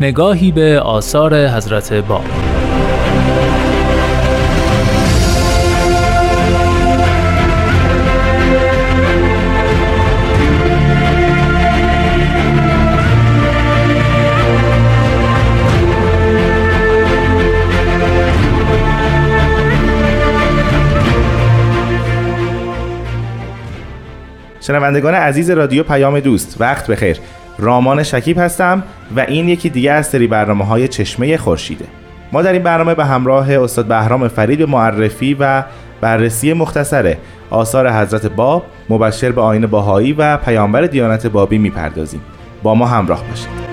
نگاهی به آثار حضرت باب شنوندگان عزیز رادیو پیام دوست وقت بخیر. رامان شکیب هستم و این یکی دیگه از سری برنامه های چشمه خورشیده. ما در این برنامه به همراه استاد بهرام فرید به معرفی و بررسی مختصر آثار حضرت باب مبشر به آین باهایی و پیامبر دیانت بابی می‌پردازیم. با ما همراه باشید.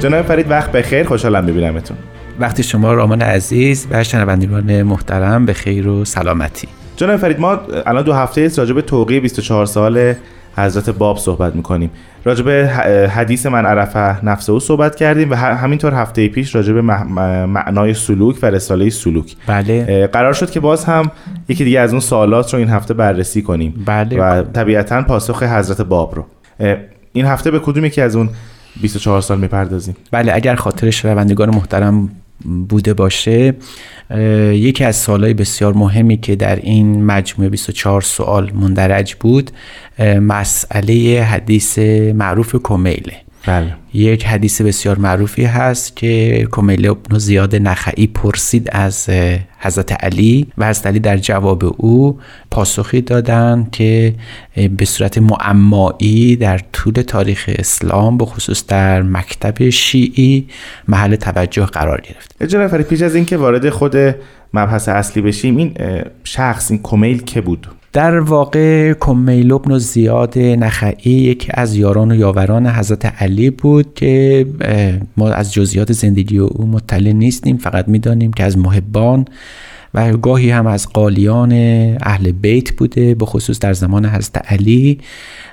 جناب فرید وقت بخیر خوشحالم ببینمتون وقتی شما رامان عزیز و شنوندگان محترم به خیر و سلامتی. جناب فرید ما الان دو هفته است راجع به توقیع 24 سال حضرت باب صحبت می‌کنیم. راجع به حدیث من عرفه نفس او صحبت کردیم و همینطور هفته پیش راجع به معنای سلوک و رساله سلوک. بله. قرار شد که باز هم یکی دیگه از اون سوالات رو این هفته بررسی کنیم. بله. و طبیعتا پاسخ حضرت باب رو. این هفته به کدوم یکی از اون 24 سال می‌پردازیم. بله اگر خاطر شنوندگان محترم بوده باشه یکی از سوالای بسیار مهمی که در این مجموعه 24 سوال مندرج بود مسئله حدیث معروف کمیله. بله. یک حدیث بسیار معروفی هست که کمیله ابن زیاد نخعی پرسید از حضرت علی و حضرت علی در جواب او پاسخی دادند که به صورت معمایی در طول تاریخ اسلام به خصوص در مکتب شیعی محل توجه قرار گرفت جناب پیش از اینکه وارد خود مبحث اصلی بشیم این شخص این کمیل که بود در واقع کمیل ابن زیاد نخعی یکی از یاران و یاوران حضرت علی بود که ما از جزئیات زندگی او مطلع نیستیم فقط می‌دانیم که از محبان و گاهی هم از قالیان اهل بیت بوده به خصوص در زمان حضرت علی.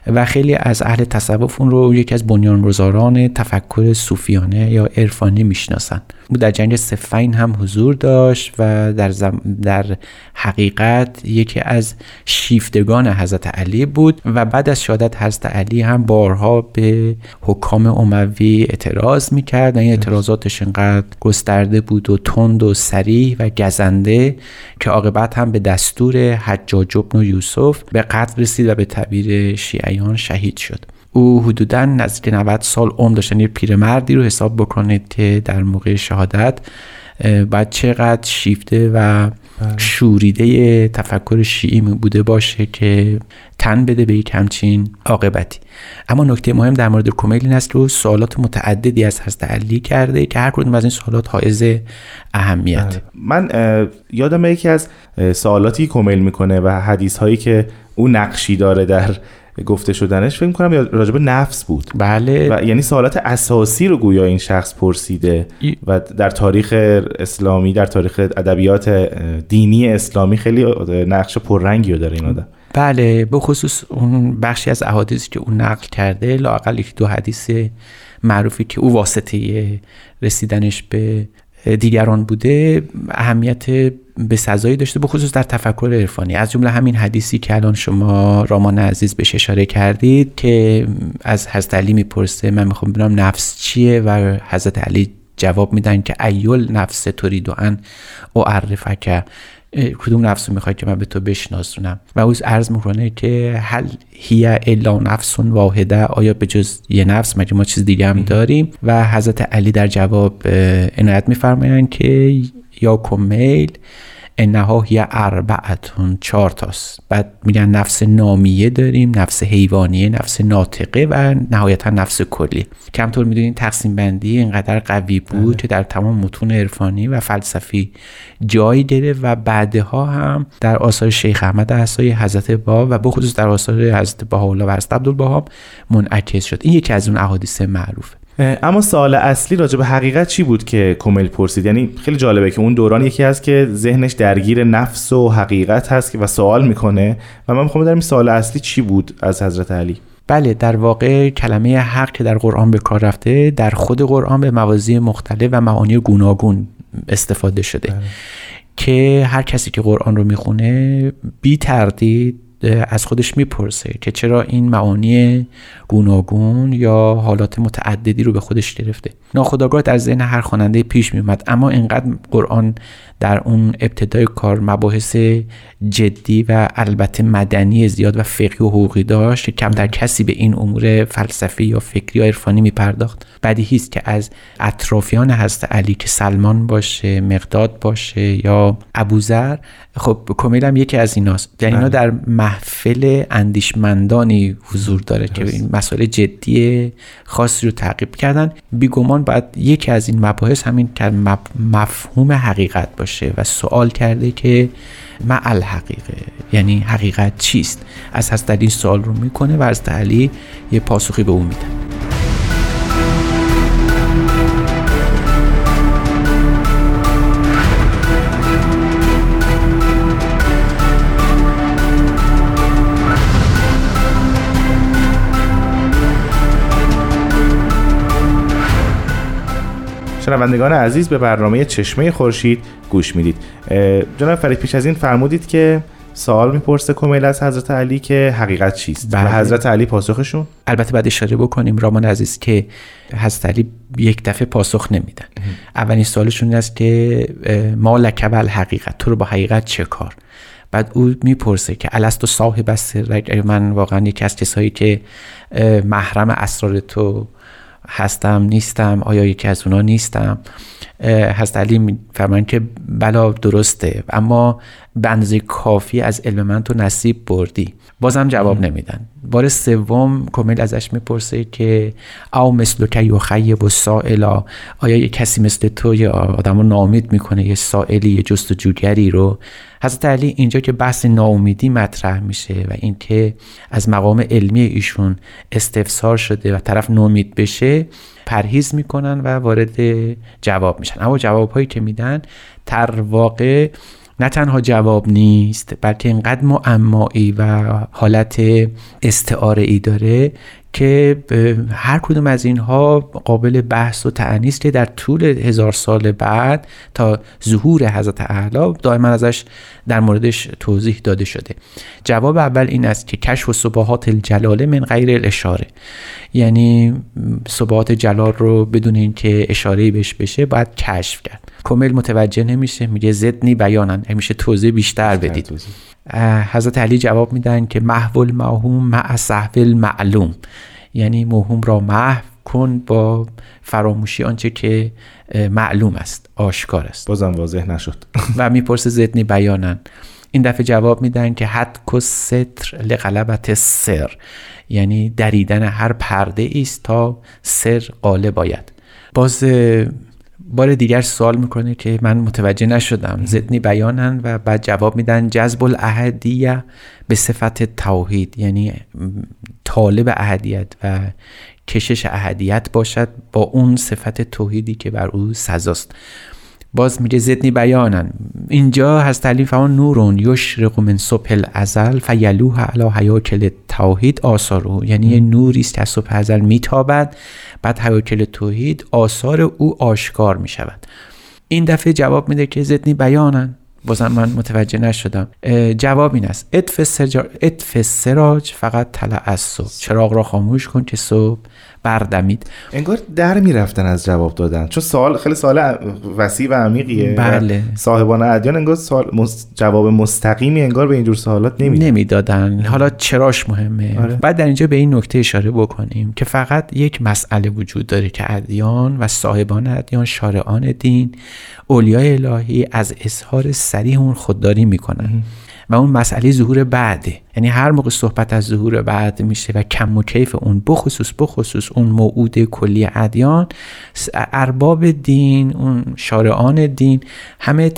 و خیلی از اهل تصوف اون رو یکی از بنیانگذاران تفکر صوفیانه یا عرفانی می‌شناسن. او در جنگ سفین هم حضور داشت و در, در حقیقت یکی از شیفتگان حضرت علی بود و بعد از شهادت حضرت علی هم بارها به حکام اموی اعتراض می‌کرد و این اعتراضاتش انقدر گسترده بود و تند و سریح و گزنده که عاقبت هم به دستور حجاج ابن یوسف به قتل رسید و به تعبیر شیعیان شهید شد. او حدودا نزدیک 90 سال عمر داشتن یعنی پیرمردی رو حساب بکنید که در موقع شهادت بعد چقدر شیفته و بله. شوریده تفکر شیعی بوده باشه که تن بده به یک همچین عاقبتی اما نکته مهم در مورد کمیل این است که سوالات متعددی از حضرت علی کرده که هر کدوم از این سوالات حائز اهمیت بله. من یادم یکی از سوالاتی کمیل می‌کنه و حدیث هایی که او نقشی داره در گفته شدنش فکر کنم راجب نفس بود. بله. و یعنی سوالات اساسی رو گویا این شخص پرسیده و در تاریخ اسلامی در تاریخ ادبیات دینی اسلامی خیلی نقش پررنگی رو داره این آدم. بله به خصوص اون بخشی از احادیثی که اون نقل کرده لاقل یک دو حدیث معروفی که او واسطه رسیدنش به دیگران بوده اهمیت به سزایی داشته به خصوص در تفکر عرفانی. از جمله همین حدیثی که الان شما رامان عزیز بهش اشاره کردید که از حضرت علی می‌پرسه من می‌خوام ببینم نفس چیه؟ و حضرت علی جواب میدن که ایول نفس ترید ان او عرفک. کدوم نفس می‌خوای که من به تو بشناسونم؟ و او عرض می‌کنه که هل هی الا نفس واحده آیا به جز یه نفس؟ مگه ما چیز دیگه هم داریم؟ و حضرت علی در جواب عنایت میفرمایند که یا کمیل انها هی اربعتون چهار تاست بعد میگن نفس نامیه داریم نفس حیوانیه نفس ناطقه و نهایتا نفس کلی. که همطور می‌دونین تقسیم بندی اینقدر قوی بود که در تمام متون عرفانی و فلسفی جای داره و بعدها هم در آثار شیخ احمد احسای حضرت با و بخصوص در آثار حضرت بهاءالله و حضرت عبدالبها منعکس شد. این یکی از اون احادیث معروفه. اما سوال اصلی راجع به حقیقت چی بود که کمیل پرسید؟ یعنی خیلی جالبه که اون دوران یکی هست که ذهنش درگیر نفس و حقیقت هست که و سوال می‌کنه و من می‌خوام بدونم سوال اصلی چی بود از حضرت علی؟ بله در واقع کلمه حق که در قرآن به کار رفته در خود قرآن به موازی مختلف و معانی گوناگون استفاده شده. بله. که هر کسی که قرآن رو می‌خونه بی تردید از خودش می‌پرسه که چرا این معانی گوناگون یا حالات متعددی رو به خودش گرفته. ناخداگاه در ذهن هر خواننده پیش میومد اما اینقدر قرآن در اون ابتدای کار مباحث جدی و البته مدنی زیاد و فقهی و حقوقی داشت که کمتر کسی به این امور فلسفی یا فکری یا عرفانی میپرداخت. بدیهی است که از اطرافیان هست علی که سلمان باشه مقداد باشه یا ابوذر خب کمیل هم یکی از ایناست. یعنی اینا بله. در محفل اندیشمندانی حضور داره که این مسائل جدی خاصی رو تعقیب کردن. بیگمان باید یکی از این مباحث همین مفهوم حقیقت باشه. و سوال کرده که ما الحقیقه یعنی حقیقت چیست؟ از هست این سوال رو می‌کنه و از علی یه پاسخی به اون میده. شنوندگان عزیز به برنامه چشمه خورشید گوش می‌دید. جناب فرید پیش از این فرمودید که سوال می‌پرسه کمیل از حضرت علی که حقیقت چیست؟ بله. و حضرت علی پاسخشون؟ البته بعد اشاره بکنیم رامان عزیز که حضرت علی یک دفعه پاسخ نمیدن. اولین سوالشون است که ما لکبل حقیقت تو رو با حقیقت چه کار؟ بعد او می‌پرسه که الست و صاحب است؟ من واقعا یکی از کسایی که محرم اسرار تو هستم نیستم آیا یکی از اونا نیستم؟ هست علی میفرمان که بلا درسته اما به اندازه کافی از علم من تو نصیب بردی. بازم جواب نمیدن. بار سوم کمیل ازش می‌پرسه که او مثل که یخی و سائلا آیا یه کسی مثل تو یه آدم رو نامید می‌کنه یه سائلی یه جستجوگری رو؟ حضرت علی اینجا که بحث ناامیدی مطرح میشه و اینکه از مقام علمی ایشون استفسار شده و طرف نامید بشه پرهیز می‌کنن و وارد جواب میشن. اما جواب هایی که میدن تر واقع نه تنها جواب نیست بلکه اینقدر معمایی و حالت استعاره ای داره که هر کدوم از اینها قابل بحث و تعنیست که در طول هزار سال بعد تا ظهور حضرت اعلی دائما ازش در موردش توضیح داده شده. جواب اول این است که کشف و صباحات الجلاله من غیر الاشاره. یعنی صباحات جلال رو بدون اینکه اشاره بهش بشه باید کشف کرد. کامل متوجه نمیشه میگه زدنی بیانن. همیشه توضیح بیشتر بدید. حضرت علی جواب میدن که محول موهوم مع صحو معلوم یعنی موهوم را محو کن با فراموشی آنچه که معلوم است آشکار است. بازم واضح نشد. و می‌پرسه زدنی بیانن. این دفعه جواب میدن که حد کس ستر لغلبت سر یعنی دریدن هر پرده است تا سر قاله باید باز بار دیگر سوال می‌کنه که من متوجه نشدم. زدنی بیانن و بعد جواب میدن جذب الاهدیه به صفت توحید یعنی طالب اهدیت و کشش اهدیت باشد با اون صفت توحیدی که بر او سزاست. باز میگه زدنی بیانن. اینجا هست تعلیم فهمان نورون یشرق من صبح الازل فیلوه علا حیاکل توحید آثارو. یعنی یه نوری است از صبح ازل میتابد بعد حیاکل توحید آثار او آشکار می‌شود. این دفعه جواب میده که زدنی بیانن. بازم من متوجه نشدم. جواب این است. اطف, سراج فقط طلع از صبح. چراغ را خاموش کن که صبح بردمید. انگار در می‌رفتن از جواب دادن. چون سوال خیلی سوال وسیع و عمیقیه. بله. صاحبان ادیان انگار سوال مس- جواب مستقیمی انگار به اینجور سوالات نمیدن. نمی‌دادن. حالا چراش مهمه. آره. بعد در اینجا به این نکته اشاره بکنیم که فقط یک مسئله وجود داره که ادیان و صاحبان ادیان شارعان دین اولیای الهی از اظهار سریح اون خودداری می‌کنن. و اون مسئله ظهور بعده. یعنی هر موقع صحبت از ظهور بعد میشه و کم و کیف اون بخصوص بخصوص اون موعود کلی ادیان ارباب دین اون شارعان دین همه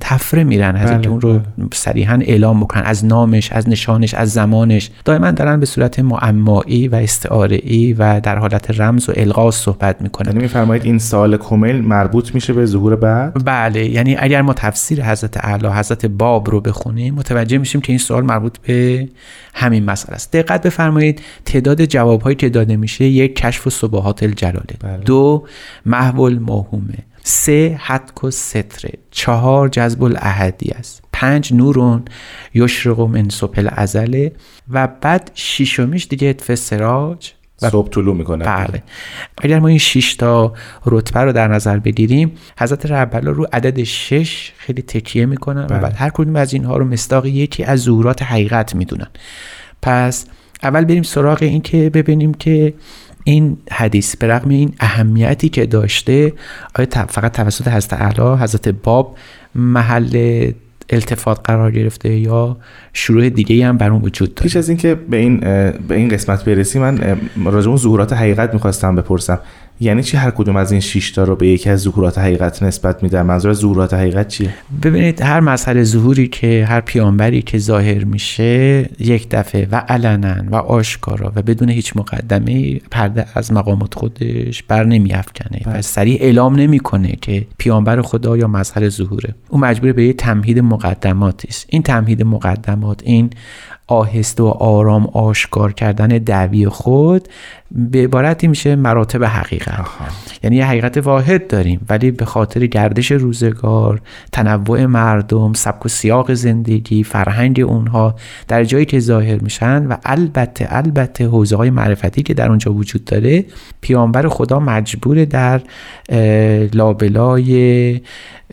تفره میرن از بله، اینکه اون رو صریحا اعلام بکنن از نامش از نشانش از زمانش. دائما دارن به صورت معمایی و استعاره‌ای و در حالت رمز و الغاز صحبت می‌کنن. یعنی میفرمایید این سال کمل مربوط میشه به ظهور بعد؟ بله یعنی اگر ما تفسیر حضرت اعلی حضرت باب رو بخونیم متوجه میشیم که این سوال مربوط به همین مسئله است. دقت بفرمایید تعداد جوابهایی که داده میشه یک کشف و صبحات الجلاله. بله. دو محو الموهومه سه حدک و ستره چهار جذب الاحدی است. پنج نورون. یشرق من صبح الازله و بعد شیشمیش دیگه اطفاء سراج صبح طلوع می‌کنه. بله. اگر ما این 6 تا رتبه رو در نظر بگیریم حضرت ربلا رو عدد 6 خیلی تکیه می‌کنن بله. و بعد هر کدوم از اینها رو مصداق یکی از ظهورات حقیقت می‌دونن. پس اول بریم سراغ این که ببینیم که این حدیث به رغم این اهمیتی که داشته آیا فقط توسط حضرت اعلی حضرت باب محل التفات قرار گرفته یا شروع دیگه هم بر اون وجود داره؟ پیش از اینکه به این به این قسمت برسی من راجع به ظهورات حقیقت می‌خواستم بپرسم. یعنی چی هر کدوم از این 6 تا رو به یکی از ظهورات حقیقت نسبت میدن؟ منظور ظهورات حقیقت چیه؟ ببینید هر مسئله ظهوری که هر پیامبری که ظاهر میشه یک دفعه و علنا و آشکارا و بدون هیچ مقدمه پرده از مقامات خودش بر نمیافکنه و سریع اعلام نمی‌کنه که پیامبر خدا یا مظهر ظهوره. او مجبور به یه تمهید مقدماتی است. این تمهید مقدمات این آهسته و آرام آشکار کردن دعوی خود به عبارتی میشه مراتب حقیقت. یعنی یه حقیقت واحد داریم ولی به خاطر گردش روزگار تنوع مردم سبک و سیاق زندگی فرهنگ اونها در جایی که ظاهر میشن و البته البته حوزه های معرفتی که در اونجا وجود داره پیامبر خدا مجبور در لابلای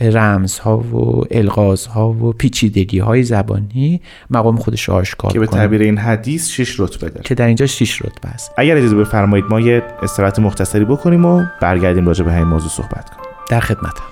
رمزها و الغازها و پیچیدگی های زبانی مقام خودش رو آشکار که به. تعبیر این حدیث 6 رتبه داره. که در اینجا شیش رتبه است. اگر اجازه بفرمایید ما یه استراحت مختصری بکنیم و برگردیم راجع به همین موضوع صحبت کنیم. در خدمتم.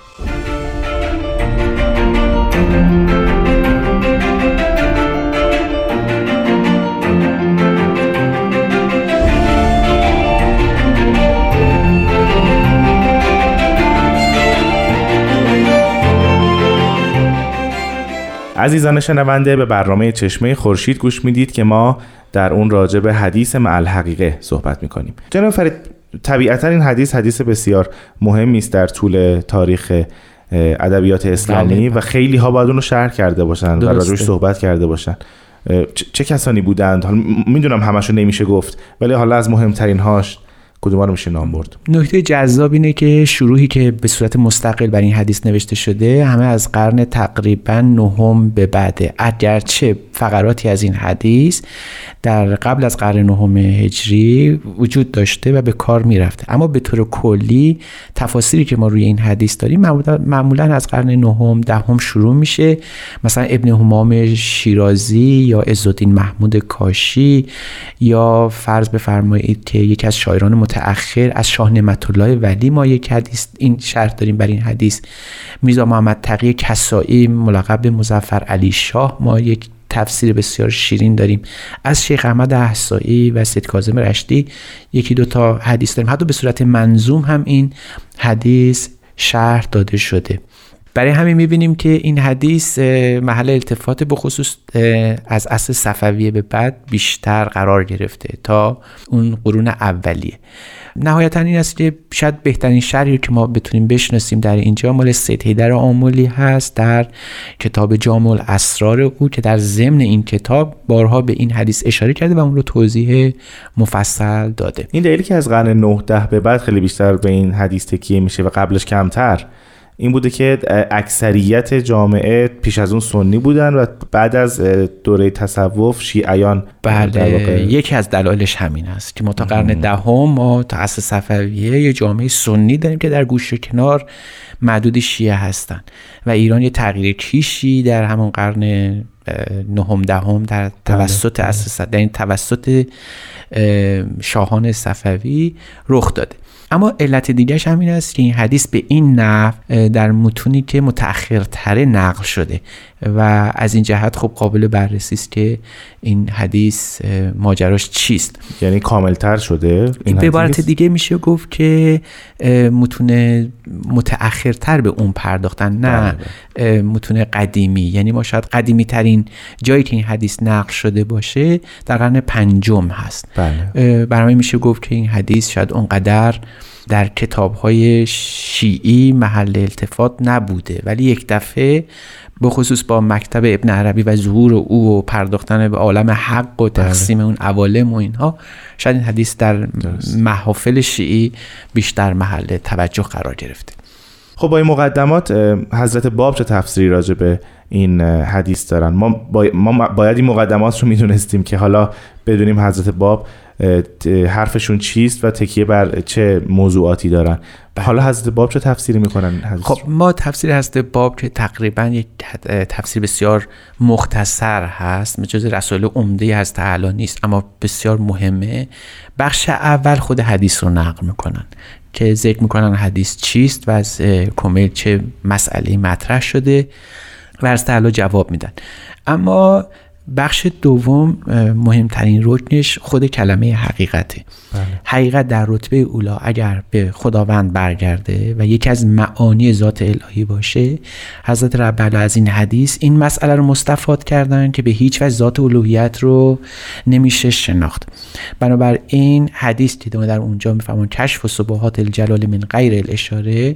عزیزان شنونده به برنامه چشمه خورشید گوش می‌دید که ما در اون راجع به حدیث مع الحقیقه صحبت می‌کنیم جناب فرید طبیعتا این حدیث حدیث بسیار مهمی است در طول تاریخ ادبیات اسلامی بله. و خیلی ها باید اون رو شرح کرده باشن و درسته. راجعش صحبت کرده باشن چه کسانی بودند حالا می‌دونم همشو نمیشه گفت ولی حالا از مهمترین هاش کدوم رو میشه نام برد؟ نکته جذاب اینه که شروعی که به صورت مستقل بر این حدیث نوشته شده همه از قرن تقریبا نهم به بعده اگرچه فقراتی از این حدیث در قبل از قرن نهم هجری وجود داشته و به کار می‌رفته. اما به طور کلی تفاسیری که ما روی این حدیث داریم معمولا- از قرن نهم دهم شروع میشه. مثلا ابن همام شیرازی یا عزالدین محمود کاشی یا فرض بفرمایید که یکی از شاعران متأخر از شاه نعمت الله ولی ما یک حدیث این شرح داریم بر این حدیث. میرزا محمد تقی کسایی ملقب به مظفر علی شاه. ما یک تفسیر بسیار شیرین داریم. از شیخ احمد احسایی و سید کاظم رشدی یکی دو تا حدیث داریم. حتی به صورت منظوم هم این حدیث شرح داده شده. برای همین می‌بینیم که این حدیث محل التفات به خصوص اه، از اصل صفویه به بعد بیشتر قرار گرفته تا اون قرون اولیه. نهایتا این است که شاید بهترین شرحی که ما بتونیم بشناسیم در اینجا مال سید حیدر آمولی هست در کتاب جامع الاسرار او که در ضمن این کتاب بارها به این حدیث اشاره کرده و اون رو توضیح مفصل داده. این دلیلی که از قرن 9 ده به بعد خیلی بیشتر به این حدیث تکیه میشه و قبلش کمتر این بوده که اکثریت جامعه پیش از اون سنی بودن و بعد از دوره تصوف شیعیان بله. یکی از دلایلش همین است که ما تا قرن دهم ما تا عصر صفویه یه جامعه سنی داریم که در گوش کنار معدود شیعه هستن و ایران یه تغییر کیشی در همون قرن نهم دهم در توسط اساس در این توسط شاهان صفوی رخ داده. اما علت دیگرش همین است که این حدیث به این نحو در متونی که متأخرتره نقل شده و از این جهت خب قابل بررسی است که این حدیث ماجراش چیست یعنی کاملتر شده این به عبارت دیگه میشه گفت که متون متأخرتر به اون پرداختن نه بله. متون قدیمی یعنی ما شاید قدیمی ترین جایی که این حدیث نقل شده باشه در قرن پنجم هست بله. برای میشه گفت که این حدیث شاید اونقدر در کتاب های شیعی محل التفات نبوده. ولی یک دفعه به خصوص با مکتب ابن عربی و ظهور او و پرداختن به عالم حق و بله. تقسیم اون عوالم و اینها شاید این حدیث در محافل شیعی بیشتر محل توجه قرار گرفته. خب با این مقدمات حضرت باب چه تفسیری راجع به این حدیث دارن؟ ما, ما باید این مقدمات رو می‌دونستیم که حالا بدونیم حضرت باب حرفشون چیست و تکیه بر چه موضوعاتی دارن. حالا حضرت باب چه تفسیری می‌کنن؟ خب ما تفسیر حضرت باب که تقریبا یک تفسیر بسیار مختصر هست جز رسول عمده هست تعالی نیست اما بسیار مهمه. بخش اول خود حدیث رو نقل می‌کنن که ذکر می‌کنن حدیث چیست و از کمیل چه مسئله مطرح شده و از تعالی جواب میدن. اما بخش دوم مهمترین رکنش خود کلمه حقیقته. بله. حقیقت در رتبه اولا اگر به خداوند برگرده و یکی از معانی ذات الهی باشه حضرت رب از این حدیث این مسئله رو مستفاد کردن که به هیچ وجه ذات الوهیت رو نمیشه شناخت. بنابراین حدیث که در اونجا میفهمون کشف و صبحات الجلال من غیر الاشاره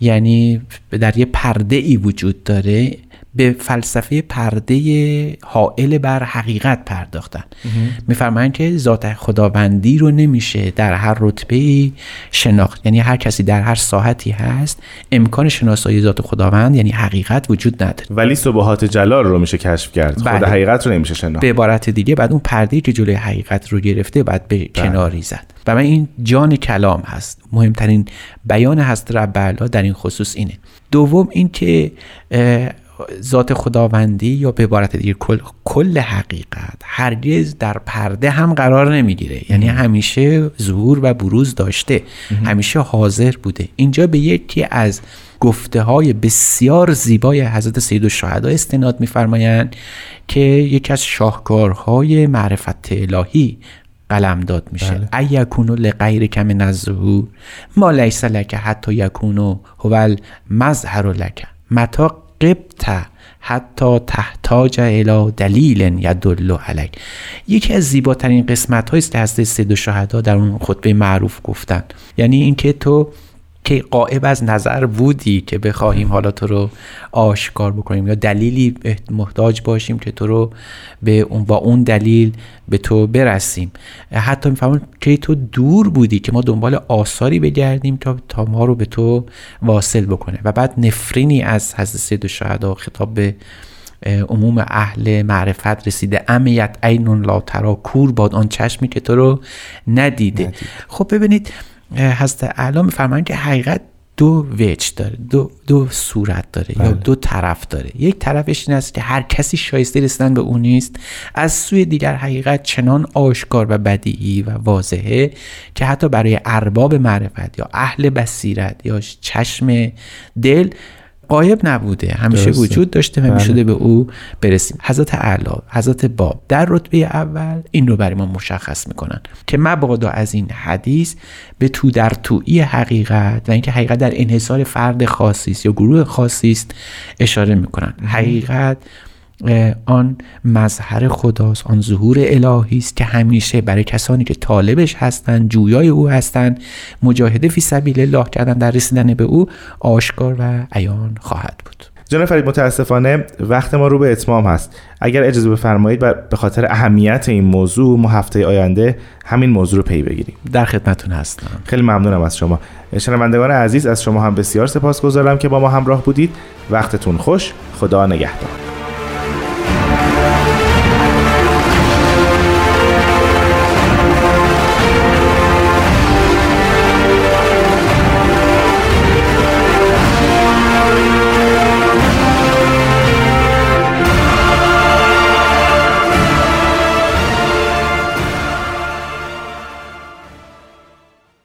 یعنی در یه پرده ای وجود داره. به فلسفه پرده حائل بر حقیقت پرداختن. میفرمایند که ذات خداوندی رو نمیشه در هر رتبه شناخت. یعنی هر کسی در هر ساحتی هست امکان شناسایی ذات خداوند یعنی حقیقت وجود نداره. ولی صبحات جلال رو میشه کشف کرد. بله. خود حقیقت رو نمیشه شناخت. به عبارت دیگه بعد اون پرده که جلوی حقیقت رو گرفته بعد به بله. کناری زد و من این جان کلام هست. مهمترین بیان هست رب در این خصوص اینه. دوم این که ذات خداوندی یا به عبارت دیگه کل, کل حقیقت هرگز در پرده هم قرار نمی‌گیره. یعنی همیشه ظهور و بروز داشته. همیشه حاضر بوده. اینجا به یکی از گفته های بسیار زیبای حضرت سید الشهدا استناد میفرمایند که یکی از شاهکارهای معرفت الهی قلم داد میشه. بله. ایکونو لغیر کم نزهور ما لیس لکه حتی یکونو هو المظهر لکه متا قبت حتی تحتاج الى دلیل یدل علیک. یکی از زیباترین قسمت هاییست که سید شهدا در اون خطبه معروف گفتن یعنی اینکه تو که قائب از نظر بودی که بخواهیم حالا تو رو آشکار بکنیم یا دلیلی محتاج باشیم که تو رو به اون با اون دلیل به تو برسیم. حتی میفهمون که تو دور بودی که ما دنبال آثاری بگردیم تا تا ما رو به تو واصل بکنه. و بعد نفرینی از حضرت سید شهدا خطاب به عموم اهل معرفت رسیده. امیت عین لا ترا کور باد آن چشمی که تو رو ندیده. ندید. خب ببینید حضرت اعلی میفرمایند که حقیقت دو وجه داره دو, دو صورت داره یا بله. دو طرف داره. یک طرفش این است که هر کسی شایسته رسیدن به اون نیست. از سوی دیگر حقیقت چنان آشکار و بدیعی و واضحه که حتی برای ارباب معرفت یا اهل بصیرت یا چشم دل قایب نبوده. همیشه وجود داشته و می‌شده بله. به او برسیم. حضرت اعلی حضرت باب در رتبه اول این رو برای ما مشخص می‌کنن که مبادا از این حدیث به تو در تویی حقیقت و اینکه حقیقت در انحصار فرد خاصی است یا گروه خاصی است اشاره می‌کنن. حقیقت آن مظهر خداست آن ظهور الهی است که همیشه برای کسانی که طالبش هستند جویای او هستند مجاهده فی سبیل الله کردن در رسیدن به او آشکار و عیان خواهد بود. جناب فرید متاسفانه وقت ما رو به اتمام هست. اگر اجازه بفرمایید به خاطر اهمیت این موضوع ما هفته آینده همین موضوع رو پی بگیریم. در خدمتتون هستم. خیلی ممنونم از شما. شنوندگان عزیز از شما هم بسیار سپاسگزارم که با ما همراه بودید. وقتتون خوش. خدا نگهدار.